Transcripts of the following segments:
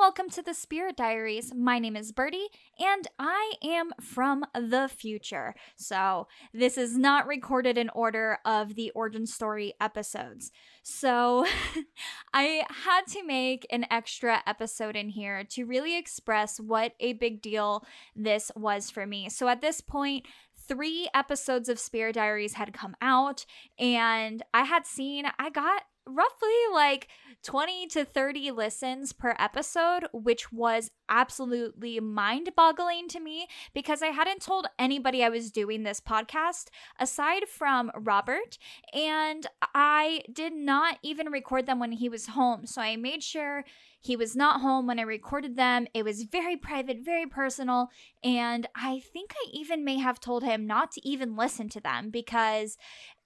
welcome to the Spirit Diaries. My name is Birdie, and I am from the future. So, this is not recorded in order of the origin story episodes. So, I had to make an extra episode in here to really express what a big deal this was for me. So, at this point, three episodes of Spirit Diaries had come out, and I had seen, I got roughly like 20 to 30 listens per episode, which was absolutely mind boggling to me because I hadn't told anybody I was doing this podcast aside from Robert, and I did not even record them when he was home. So I made sure he was not home when I recorded them. It was very private, very personal, and I think I even may have told him not to even listen to them because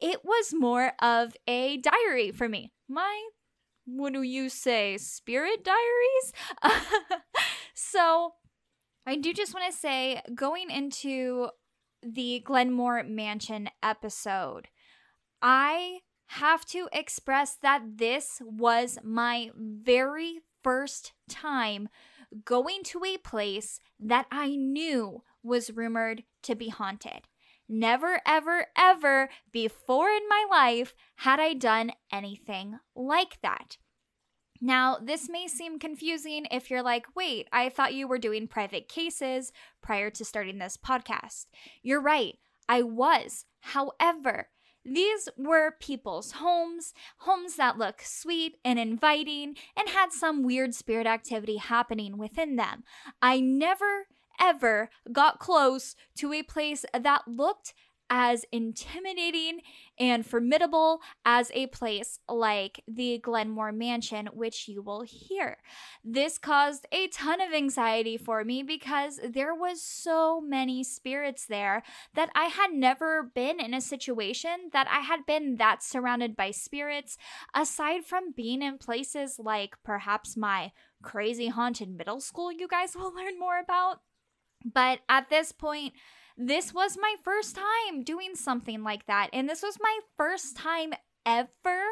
it was more of a diary for me. My, what do you say, spirit diaries? so I do just want to say, going into the Glenmore Mansion episode, I have to express that this was my very first time going to a place that I knew was rumored to be haunted. Never, ever, ever before in my life had I done anything like that. Now, this may seem confusing if you're like, wait, I thought you were doing private cases prior to starting this podcast. You're right, I was. However, these were people's homes, homes that look sweet and inviting and had some weird spirit activity happening within them. I never ever got close to a place that looked as intimidating and formidable as a place like the Glenmore Mansion, which you will hear. This caused a ton of anxiety for me because there was so many spirits there that I had never been in a situation that I had been that surrounded by spirits aside from being in places like perhaps my crazy haunted middle school you guys will learn more about but at this point, this was my first time doing something like that. And this was my first time ever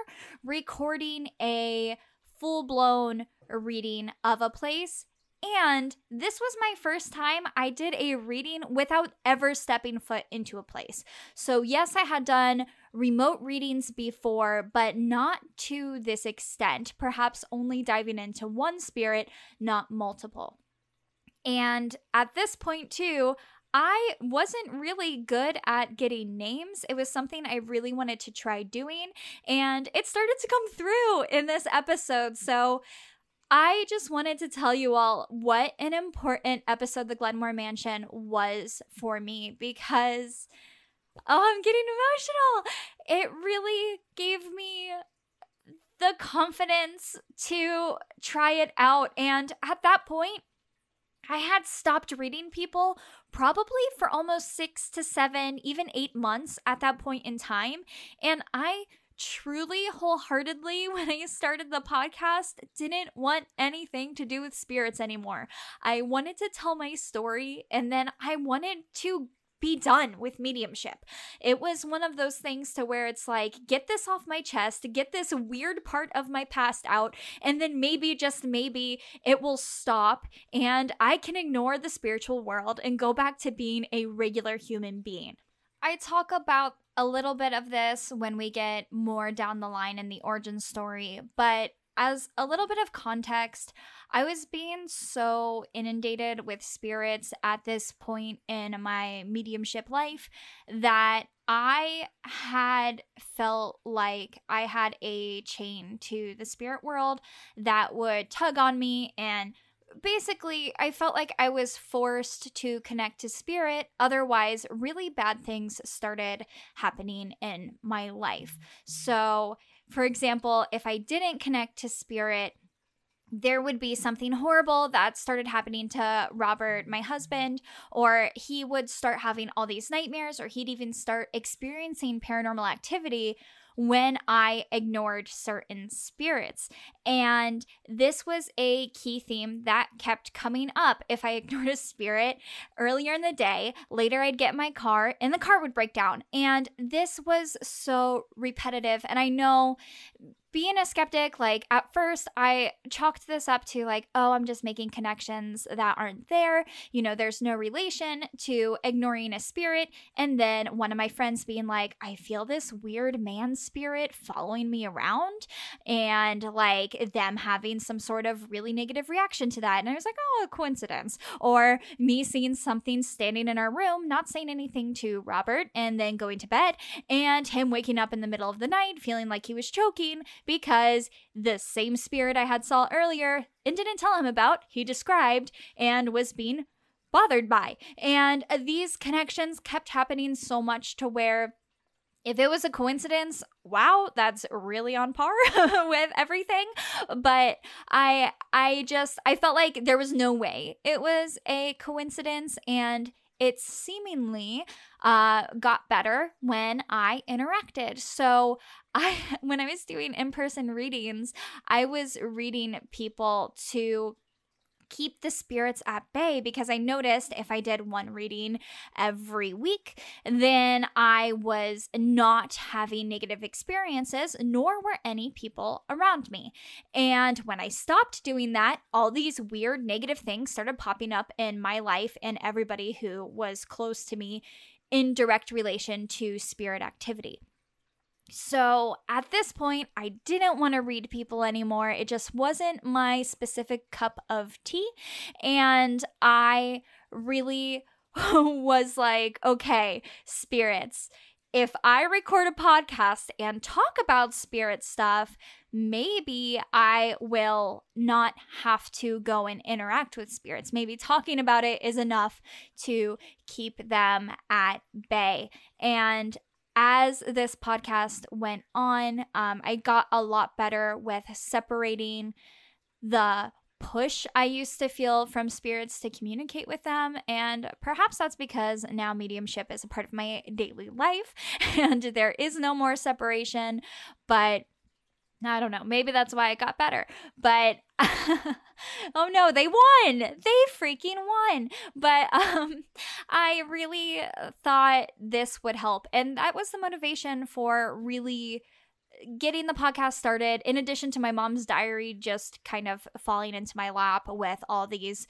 recording a full blown reading of a place. And this was my first time I did a reading without ever stepping foot into a place. So, yes, I had done remote readings before, but not to this extent, perhaps only diving into one spirit, not multiple. And at this point, too, I wasn't really good at getting names. It was something I really wanted to try doing, and it started to come through in this episode. So I just wanted to tell you all what an important episode the Glenmore Mansion was for me because, oh, I'm getting emotional. It really gave me the confidence to try it out. And at that point, I had stopped reading people probably for almost six to seven, even eight months at that point in time. And I truly, wholeheartedly, when I started the podcast, didn't want anything to do with spirits anymore. I wanted to tell my story and then I wanted to be done with mediumship. It was one of those things to where it's like, get this off my chest, get this weird part of my past out, and then maybe, just maybe, it will stop and I can ignore the spiritual world and go back to being a regular human being. I talk about a little bit of this when we get more down the line in the origin story, but as a little bit of context, I was being so inundated with spirits at this point in my mediumship life that I had felt like I had a chain to the spirit world that would tug on me and basically I felt like I was forced to connect to spirit otherwise really bad things started happening in my life. Mm. So for example, if I didn't connect to spirit, there would be something horrible that started happening to Robert, my husband, or he would start having all these nightmares, or he'd even start experiencing paranormal activity when I ignored certain spirits. And this was a key theme that kept coming up. If I ignored a spirit earlier in the day, later I'd get my car and the car would break down. And this was so repetitive. And I know being a skeptic, like at first, I chalked this up to like, oh, I'm just making connections that aren't there. You know, there's no relation to ignoring a spirit. And then one of my friends being like, I feel this weird man spirit following me around, and like them having some sort of really negative reaction to that. And I was like, oh, a coincidence. Or me seeing something standing in our room, not saying anything to Robert, and then going to bed, and him waking up in the middle of the night feeling like he was choking because the same spirit I had saw earlier and didn't tell him about, he described and was being bothered by. And these connections kept happening so much to where if it was a coincidence, wow, that's really on par with everything. But I I just I felt like there was no way it was a coincidence and it seemingly uh, got better when I interacted. So I when I was doing in-person readings, I was reading people to keep the spirits at bay because I noticed if I did one reading every week, then I was not having negative experiences, nor were any people around me. And when I stopped doing that, all these weird negative things started popping up in my life and everybody who was close to me in direct relation to spirit activity. So at this point, I didn't want to read people anymore. It just wasn't my specific cup of tea. And I really was like, okay, spirits, if I record a podcast and talk about spirit stuff, maybe I will not have to go and interact with spirits. Maybe talking about it is enough to keep them at bay. And as this podcast went on, um, I got a lot better with separating the push I used to feel from spirits to communicate with them. And perhaps that's because now mediumship is a part of my daily life and there is no more separation. But I don't know. Maybe that's why it got better. But oh no, they won. They freaking won. But um I really thought this would help. And that was the motivation for really getting the podcast started in addition to my mom's diary just kind of falling into my lap with all these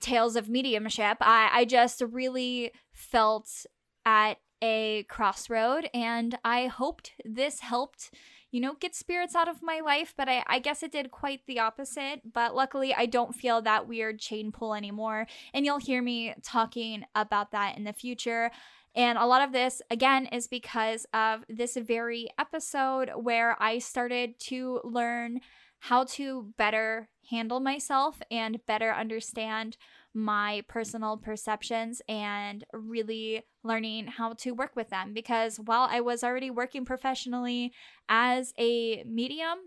tales of mediumship. I I just really felt at a crossroad and I hoped this helped you know, get spirits out of my life, but I, I guess it did quite the opposite. But luckily, I don't feel that weird chain pull anymore. And you'll hear me talking about that in the future. And a lot of this, again, is because of this very episode where I started to learn how to better handle myself and better understand my personal perceptions and really learning how to work with them. Because while I was already working professionally as a medium,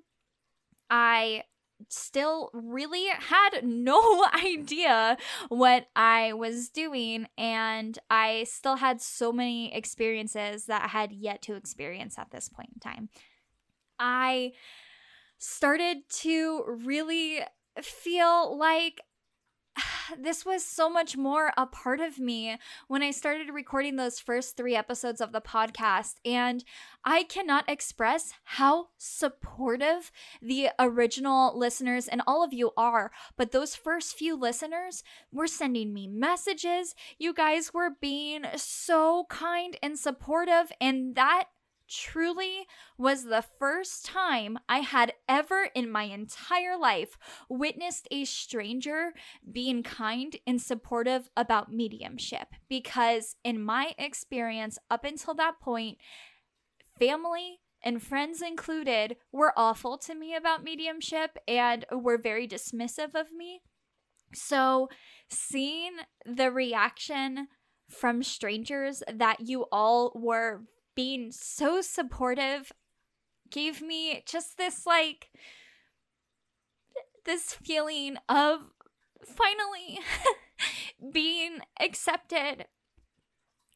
I still really had no idea what I was doing. And I still had so many experiences that I had yet to experience at this point in time. I started to really feel like this was so much more a part of me when I started recording those first three episodes of the podcast. And I cannot express how supportive the original listeners and all of you are. But those first few listeners were sending me messages. You guys were being so kind and supportive. And that truly was the first time I had ever in my entire life witnessed a stranger being kind and supportive about mediumship. Because, in my experience, up until that point, family and friends included were awful to me about mediumship and were very dismissive of me. So, seeing the reaction from strangers that you all were being so supportive gave me just this like this feeling of finally being accepted.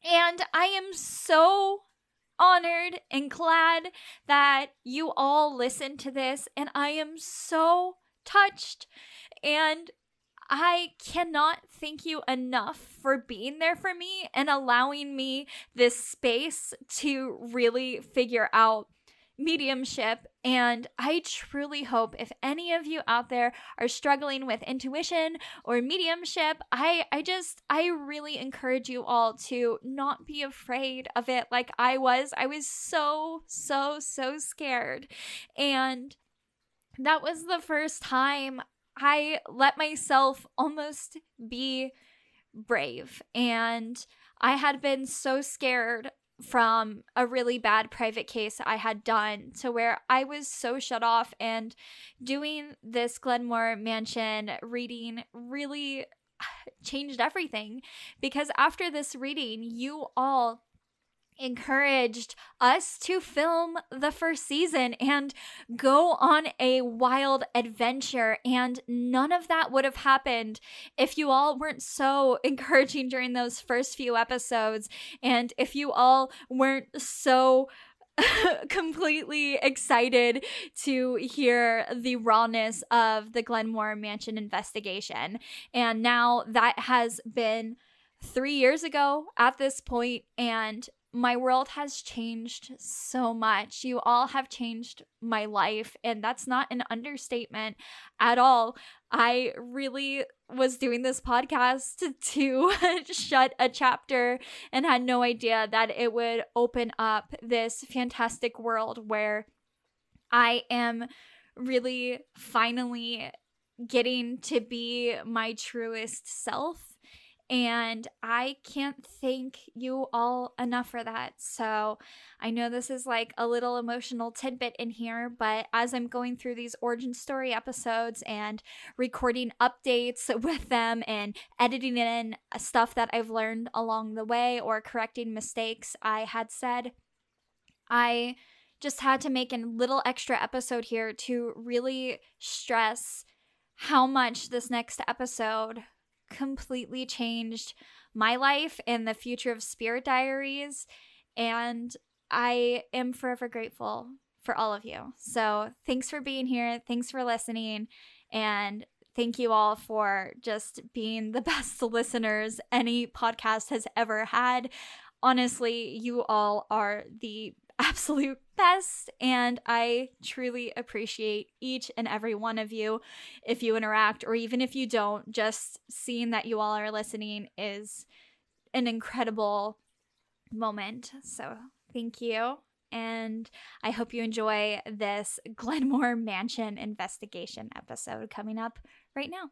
And I am so honored and glad that you all listened to this. And I am so touched. And I cannot thank you enough for being there for me and allowing me this space to really figure out mediumship. And I truly hope if any of you out there are struggling with intuition or mediumship, I, I just, I really encourage you all to not be afraid of it like I was. I was so, so, so scared. And that was the first time I let myself almost be brave. And I had been so scared from a really bad private case I had done to where I was so shut off and doing this Glenmore Mansion reading really changed everything because after this reading you all encouraged us to film the first season and go on a wild adventure. And none of that would have happened if you all weren't so encouraging during those first few episodes. And if you all weren't so completely excited to hear the rawness of the Glenmore Mansion investigation. And now that has been three years ago at this point, and my world has changed so much. You all have changed my life, and that's not an understatement at all. I really was doing this podcast to shut a chapter and had no idea that it would open up this fantastic world where I am really finally getting to be my truest self and I can't thank you all enough for that. So I know this is like a little emotional tidbit in here, but as I'm going through these origin story episodes and recording updates with them and editing in stuff that I've learned along the way or correcting mistakes I had said, I just had to make a little extra episode here to really stress how much this next episode completely changed my life and the future of Spirit Diaries. And I am forever grateful for all of you. So thanks for being here. Thanks for listening. And thank you all for just being the best listeners any podcast has ever had. Honestly, you all are the absolute best. And I truly appreciate each and every one of you. If you interact, or even if you don't, just seeing that you all are listening is an incredible moment. So thank you. And I hope you enjoy this Glenmore Mansion investigation episode coming up right now.